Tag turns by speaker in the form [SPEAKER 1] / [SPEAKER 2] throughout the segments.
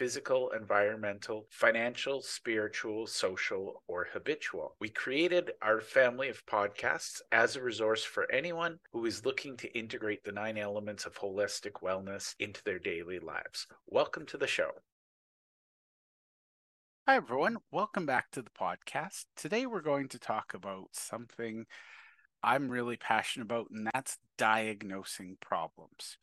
[SPEAKER 1] physical, environmental, financial, spiritual, social, or habitual. We created our family of podcasts as a resource for anyone who is looking to integrate the nine elements of holistic wellness into their daily lives. Welcome to the show.
[SPEAKER 2] Hi, everyone. Welcome back to the podcast. Today, we're going to talk about something I'm really passionate about, and that's diagnosing problems.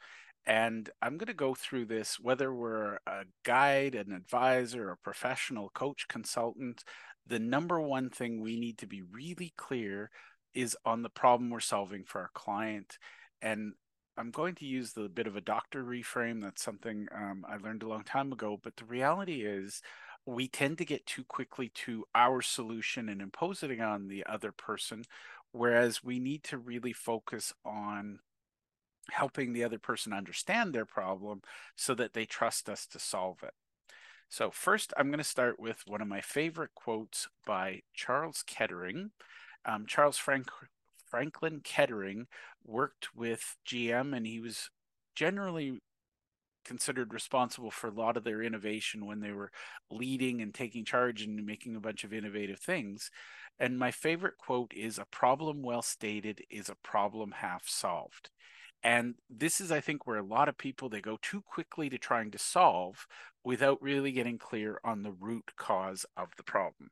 [SPEAKER 2] And I'm going to go through this whether we're a guide, an advisor, a professional coach, consultant. The number one thing we need to be really clear is on the problem we're solving for our client. And I'm going to use the bit of a doctor reframe. That's something um, I learned a long time ago. But the reality is, we tend to get too quickly to our solution and impose it on the other person, whereas we need to really focus on helping the other person understand their problem so that they trust us to solve it. So, first, I'm going to start with one of my favorite quotes by Charles Kettering. Um, Charles Frank- Franklin Kettering worked with GM, and he was generally considered responsible for a lot of their innovation when they were leading and taking charge and making a bunch of innovative things. And my favorite quote is A problem well stated is a problem half solved. And this is, I think, where a lot of people they go too quickly to trying to solve without really getting clear on the root cause of the problem.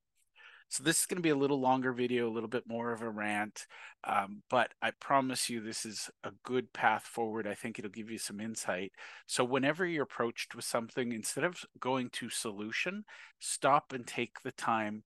[SPEAKER 2] So this is going to be a little longer video, a little bit more of a rant, um, but I promise you this is a good path forward. I think it'll give you some insight. So whenever you're approached with something, instead of going to solution, stop and take the time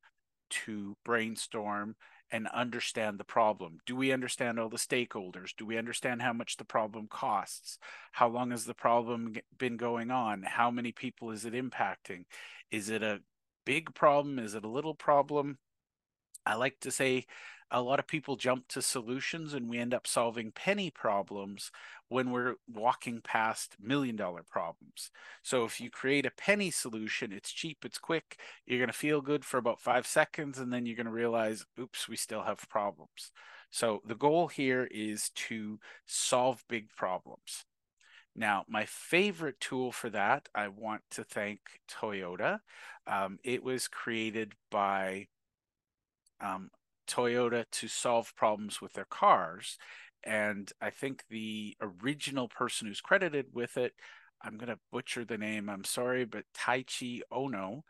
[SPEAKER 2] to brainstorm and understand the problem. Do we understand all the stakeholders? Do we understand how much the problem costs? How long has the problem been going on? How many people is it impacting? Is it a big problem? Is it a little problem? I like to say a lot of people jump to solutions and we end up solving penny problems when we're walking past million dollar problems. So if you create a penny solution, it's cheap, it's quick, you're going to feel good for about five seconds, and then you're going to realize, oops, we still have problems. So the goal here is to solve big problems. Now, my favorite tool for that, I want to thank Toyota. Um, it was created by um, Toyota to solve problems with their cars. And I think the original person who's credited with it, I'm going to butcher the name, I'm sorry, but Taiichi Ohno.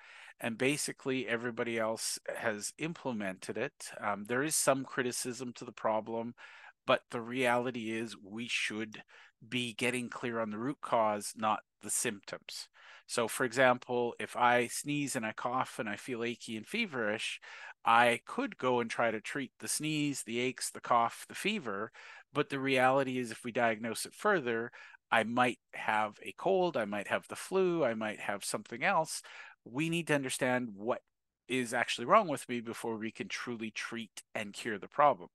[SPEAKER 2] And basically, everybody else has implemented it. Um, there is some criticism to the problem, but the reality is we should be getting clear on the root cause, not the symptoms. So, for example, if I sneeze and I cough and I feel achy and feverish, I could go and try to treat the sneeze, the aches, the cough, the fever. But the reality is, if we diagnose it further, I might have a cold, I might have the flu, I might have something else. We need to understand what is actually wrong with me before we can truly treat and cure the problem.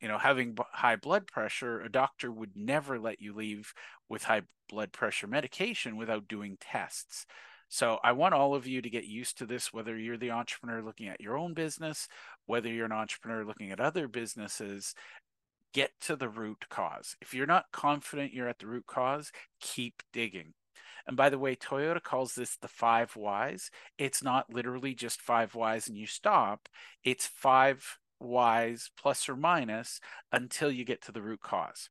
[SPEAKER 2] You know, having high blood pressure, a doctor would never let you leave with high blood pressure medication without doing tests. So I want all of you to get used to this, whether you're the entrepreneur looking at your own business, whether you're an entrepreneur looking at other businesses, get to the root cause. If you're not confident you're at the root cause, keep digging. And by the way, Toyota calls this the five whys. It's not literally just five whys and you stop, it's five whys plus or minus until you get to the root cause.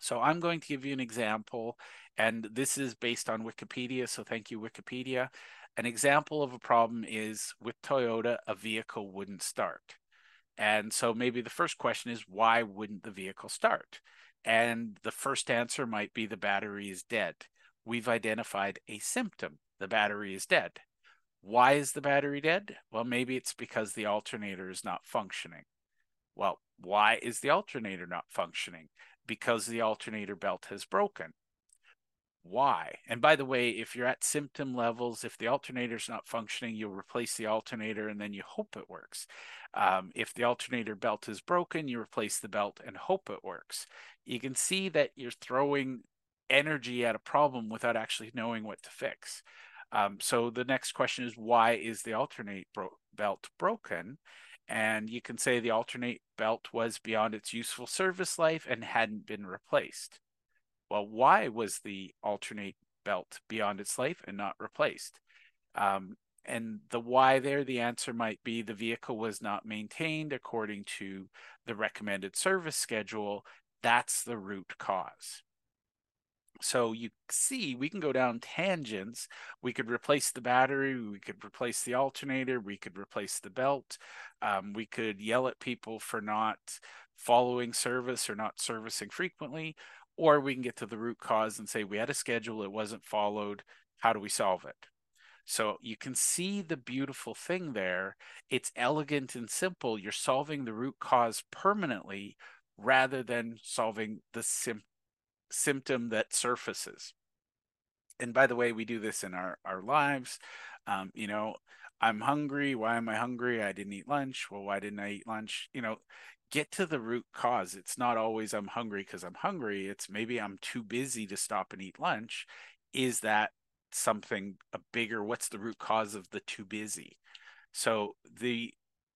[SPEAKER 2] So I'm going to give you an example, and this is based on Wikipedia. So thank you, Wikipedia. An example of a problem is with Toyota, a vehicle wouldn't start. And so maybe the first question is why wouldn't the vehicle start? And the first answer might be the battery is dead. We've identified a symptom the battery is dead. Why is the battery dead? Well, maybe it's because the alternator is not functioning. Well, why is the alternator not functioning? because the alternator belt has broken. Why. And by the way, if you're at symptom levels, if the alternator's not functioning, you'll replace the alternator and then you hope it works. Um, if the alternator belt is broken, you replace the belt and hope it works. You can see that you're throwing energy at a problem without actually knowing what to fix. Um, so the next question is why is the alternate bro- belt broken? And you can say the alternate belt was beyond its useful service life and hadn't been replaced. Well, why was the alternate belt beyond its life and not replaced? Um, and the why there, the answer might be the vehicle was not maintained according to the recommended service schedule. That's the root cause. So you see, we can go down tangents. We could replace the battery, we could replace the alternator, we could replace the belt. Um, we could yell at people for not following service or not servicing frequently, or we can get to the root cause and say we had a schedule, it wasn't followed. How do we solve it? So you can see the beautiful thing there. It's elegant and simple. You're solving the root cause permanently rather than solving the sim- symptom that surfaces. And by the way, we do this in our, our lives. Um, you know, I'm hungry. Why am I hungry? I didn't eat lunch. Well, why didn't I eat lunch? You know, get to the root cause. It's not always I'm hungry because I'm hungry. It's maybe I'm too busy to stop and eat lunch. Is that something a bigger? What's the root cause of the too busy? So the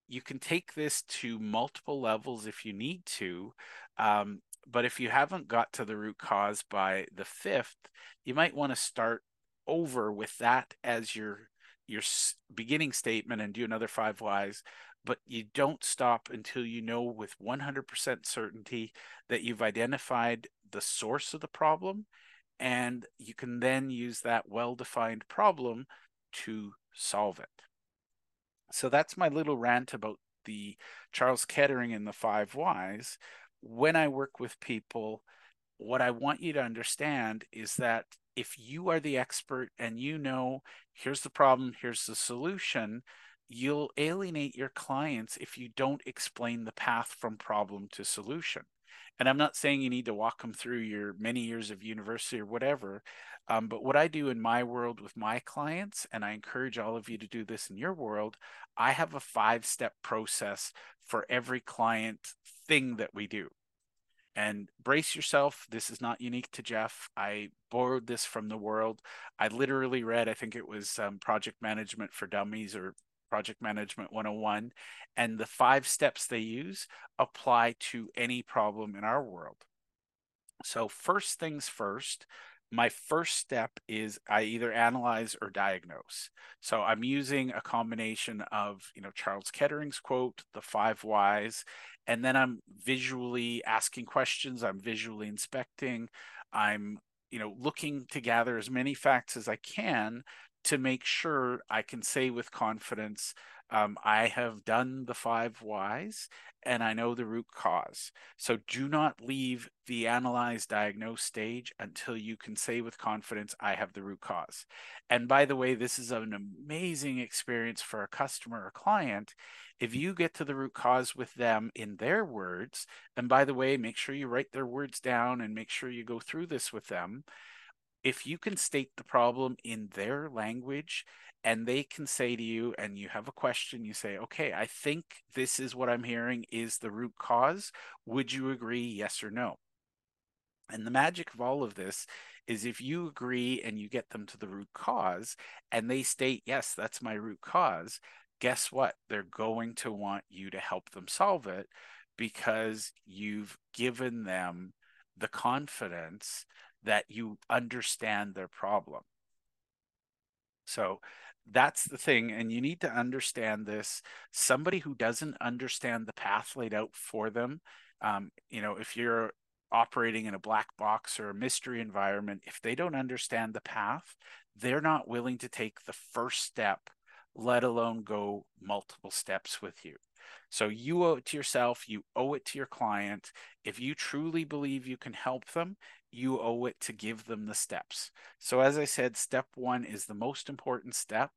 [SPEAKER 2] you can take this to multiple levels if you need to. Um, but if you haven't got to the root cause by the fifth, you might want to start over with that as your your beginning statement and do another five whys but you don't stop until you know with 100% certainty that you've identified the source of the problem and you can then use that well defined problem to solve it. So that's my little rant about the Charles Kettering and the five whys. When I work with people, what I want you to understand is that if you are the expert and you know, here's the problem, here's the solution, you'll alienate your clients if you don't explain the path from problem to solution. And I'm not saying you need to walk them through your many years of university or whatever. Um, but what I do in my world with my clients, and I encourage all of you to do this in your world, I have a five step process for every client thing that we do. And brace yourself. This is not unique to Jeff. I borrowed this from the world. I literally read, I think it was um, Project Management for Dummies or Project Management 101. And the five steps they use apply to any problem in our world. So, first things first, my first step is I either analyze or diagnose. So I'm using a combination of, you know, Charles Kettering's quote, the five whys, and then I'm visually asking questions, I'm visually inspecting, I'm, you know, looking to gather as many facts as I can to make sure I can say with confidence, um, I have done the five whys and I know the root cause. So do not leave the analyze diagnose stage until you can say with confidence, I have the root cause. And by the way, this is an amazing experience for a customer or client. If you get to the root cause with them in their words, and by the way, make sure you write their words down and make sure you go through this with them if you can state the problem in their language and they can say to you and you have a question you say okay i think this is what i'm hearing is the root cause. Would you agree yes or no? And the magic of all of this is if you agree and you get them to the root cause and they state yes that's my root cause guess what? They're going to want you to help them solve it because you've given them the confidence that you understand their problem. So that's the thing. And you need to understand this. Somebody who doesn't understand the path laid out for them, um, you know, if you're operating in a black box or a mystery environment, if they don't understand the path, they're not willing to take the first step, let alone go multiple steps with you. So you owe it to yourself, you owe it to your client. If you truly believe you can help them, you owe it to give them the steps. So, as I said, step one is the most important step.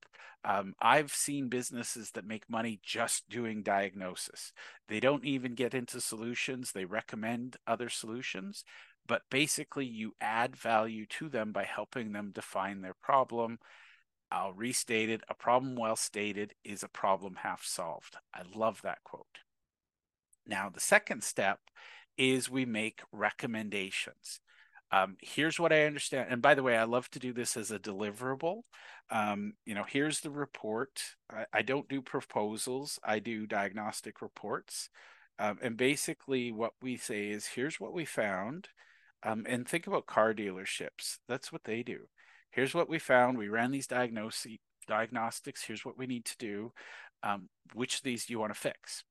[SPEAKER 2] Um, I've seen businesses that make money just doing diagnosis. They don't even get into solutions, they recommend other solutions. but basically you add value to them by helping them define their problem. I'll restate it a problem well stated is a problem half solved. I love that quote. Now, the second step is we make recommendations. Um, here's what I understand. And by the way, I love to do this as a deliverable. Um, you know, here's the report. I, I, don't do proposals, I do diagnostic reports. Um, and basically, what we say is here's what we found. Um, and think about car dealerships. That's what they do. Here's what we found. We ran these diagnosis diagnostics. Here's what we need to do. Um, which of these do you want to fix?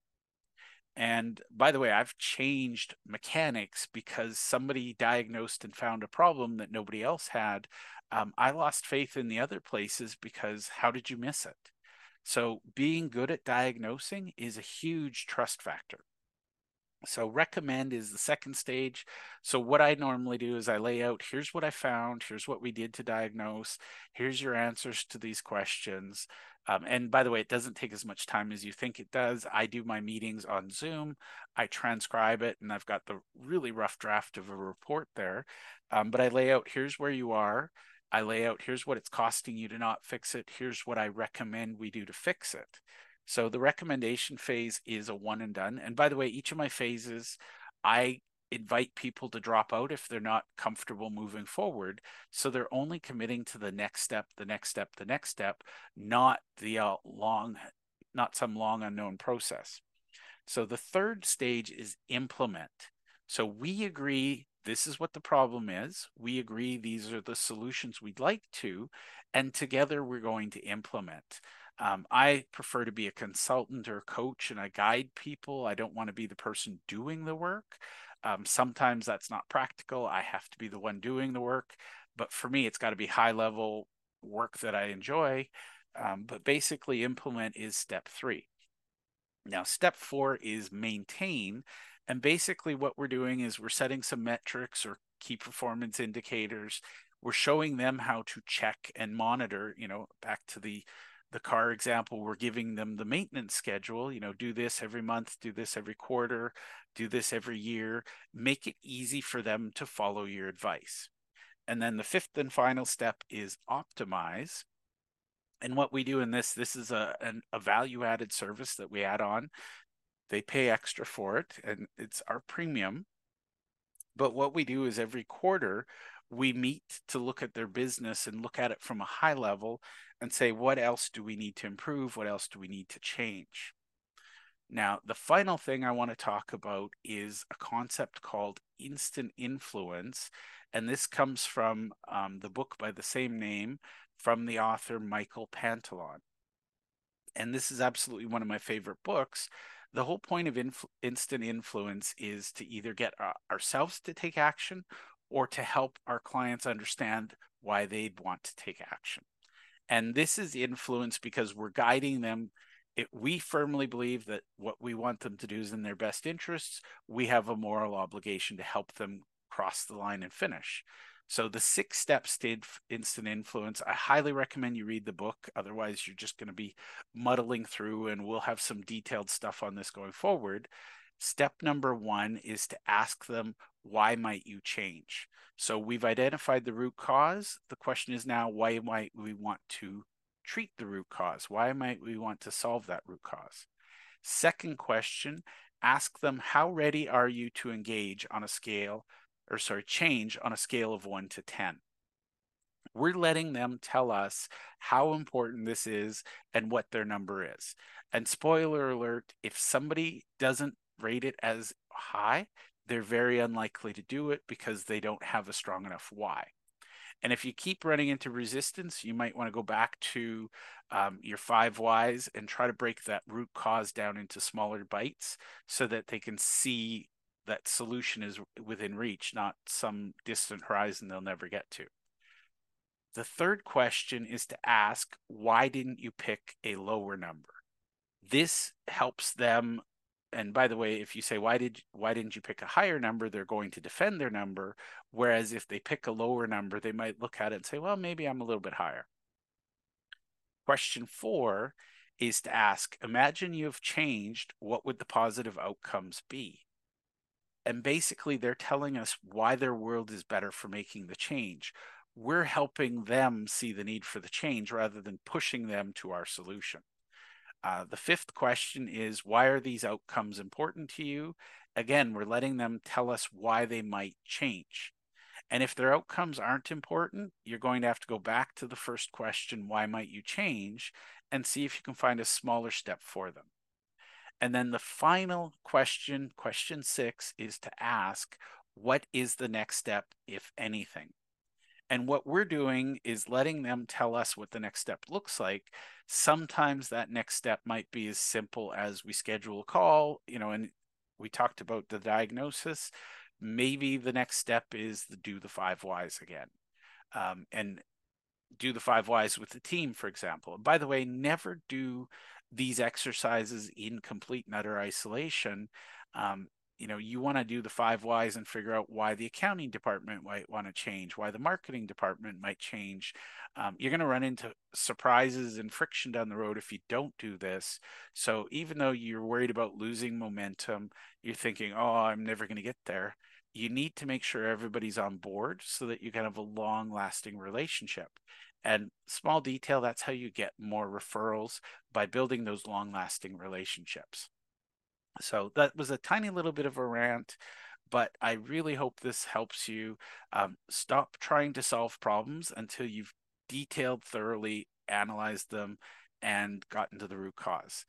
[SPEAKER 2] And by the way, I've changed mechanics because somebody diagnosed and found a problem that nobody else had. Um, I lost faith in the other places because how did you miss it? So, being good at diagnosing is a huge trust factor. So, recommend is the second stage. So, what I normally do is I lay out here's what I found, here's what we did to diagnose, here's your answers to these questions. Um, and by the way, it doesn't take as much time as you think it does. I do my meetings on Zoom, I transcribe it, and I've got the really rough draft of a report there. Um, but I lay out here's where you are. I lay out here's what it's costing you to not fix it. Here's what I recommend we do to fix it. So the recommendation phase is a one and done. And by the way, each of my phases, I invite people to drop out if they're not comfortable moving forward. So they're only committing to the next step, the next step, the next step, not the uh, long, not some long unknown process. So the third stage is implement. So we agree this is what the problem is. We agree these are the solutions we'd like to, and together we're going to implement. Um, I prefer to be a consultant or a coach and I guide people. I don't want to be the person doing the work. Um, sometimes that's not practical. I have to be the one doing the work. But for me, it's got to be high level work that I enjoy. Um, but basically, implement is step three. Now, step four is maintain. And basically, what we're doing is we're setting some metrics or key performance indicators. We're showing them how to check and monitor, you know, back to the the car example, we're giving them the maintenance schedule, you know, do this every month, do this every quarter, do this every year, make it easy for them to follow your advice. And then the fifth and final step is optimize. And what we do in this, this is a, an, a value added service that we add on. They pay extra for it, and it's our premium. But what we do is every quarter, we meet to look at their business and look at it from a high level and say, what else do we need to improve? What else do we need to change? Now, the final thing I want to talk about is a concept called instant influence. And this comes from um, the book by the same name from the author Michael Pantalon. And this is absolutely one of my favorite books. The whole point of inf- instant influence is to either get uh, ourselves to take action or to help our clients understand why they'd want to take action. And this is influence because we're guiding them. It, we firmly believe that what we want them to do is in their best interests. We have a moral obligation to help them cross the line and finish. So the six steps to instant influence, I highly recommend you read the book. Otherwise, you're just going to be muddling through, and we'll have some detailed stuff on this going forward. Step number one is to ask them, why might you change? So we've identified the root cause. The question is now, why might we want to treat the root cause? Why might we want to solve that root cause? Second question, ask them, how ready are you to engage on a scale, or sorry, change on a scale of one to 10? We're letting them tell us how important this is and what their number is. And spoiler alert, if somebody doesn't rate it as high, they're very unlikely to do it because they don't have a strong enough why. And if you keep running into resistance, you might want to go back to um, your five whys and try to break that root cause down into smaller bites so that they can see that solution is within reach, not some distant horizon they'll never get to. The third question is to ask, why didn't you pick a lower number? This helps them and by the way, if you say why did why didn't you pick a higher number, they're going to defend their number. Whereas if they pick a lower number, they might look at it and say, well, maybe I'm a little bit higher. Question four is to ask, imagine you've changed, what would the positive outcomes be? And basically, they're telling us why their world is better for making the change. We're helping them see the need for the change rather than pushing them to our solution. Uh, the fifth question is why are these outcomes important to you? Again, we're letting them tell us why they might change. And if their outcomes aren't important, you're going to have to go back to the first question, why might you change? And see if you can find a smaller step for them. And then the final question, question six, is to ask, what is the next step, if anything? And what we're doing is letting them tell us what the next step looks like. Sometimes that next step might be as simple as we schedule a call, you know, and we talked about the diagnosis. Maybe the next step is to do the five whys again. Um, and do the five whys with the team, for example. By the way, never do these exercises in complete and utter isolation. Um, you know, you want to do the five whys and figure out why the accounting department might want to change, why the marketing department might change. Um, you're going to run into surprises and friction down the road if you don't do this. So even though you're worried about losing momentum, you're thinking, oh, I'm never going to get there. You need to make sure everybody's on board so that you can have a long lasting relationship. And small detail, that's how you get more referrals by building those long lasting relationships. So that was a tiny little bit of a rant, but I really hope this helps you um, stop trying to solve problems until you've detailed, thoroughly analyzed them and gotten to the root cause.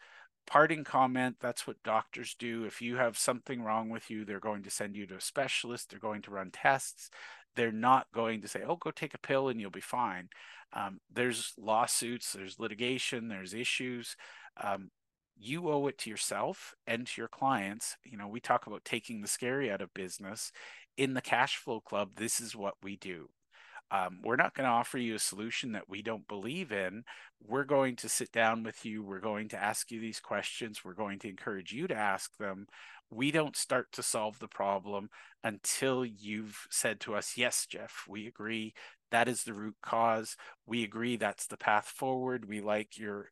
[SPEAKER 2] Parting comment that's what doctors do. If you have something wrong with you, they're going to send you to a specialist, they're going to run tests. They're not going to say, oh, go take a pill and you'll be fine. Um, there's lawsuits, there's litigation, there's issues. Um, you owe it to yourself and to your clients. You know, we talk about taking the scary out of business. In the cash flow club, this is what we do. Um, we're not going to offer you a solution that we don't believe in. We're going to sit down with you. We're going to ask you these questions. We're going to encourage you to ask them. We don't start to solve the problem until you've said to us, Yes, Jeff, we agree. That is the root cause. We agree that's the path forward. We like your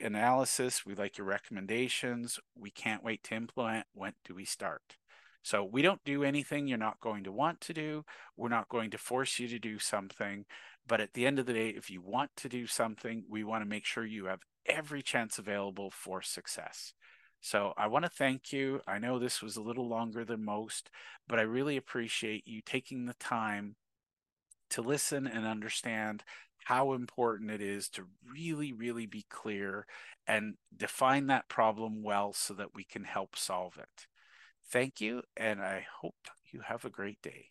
[SPEAKER 2] analysis. We like your recommendations. We can't wait to implement. When do we start? So we don't do anything you're not going to want to do. We're not going to force you to do something. But at the end of the day, if you want to do something, we want to make sure you have every chance available for success. So I want to thank you. I know this was a little longer than most, but I really appreciate you taking the time to listen and understand how important it is to really, really be clear and define that problem well so that we can help solve it. Thank you, and I hope you have a great day.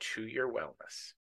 [SPEAKER 1] to your wellness.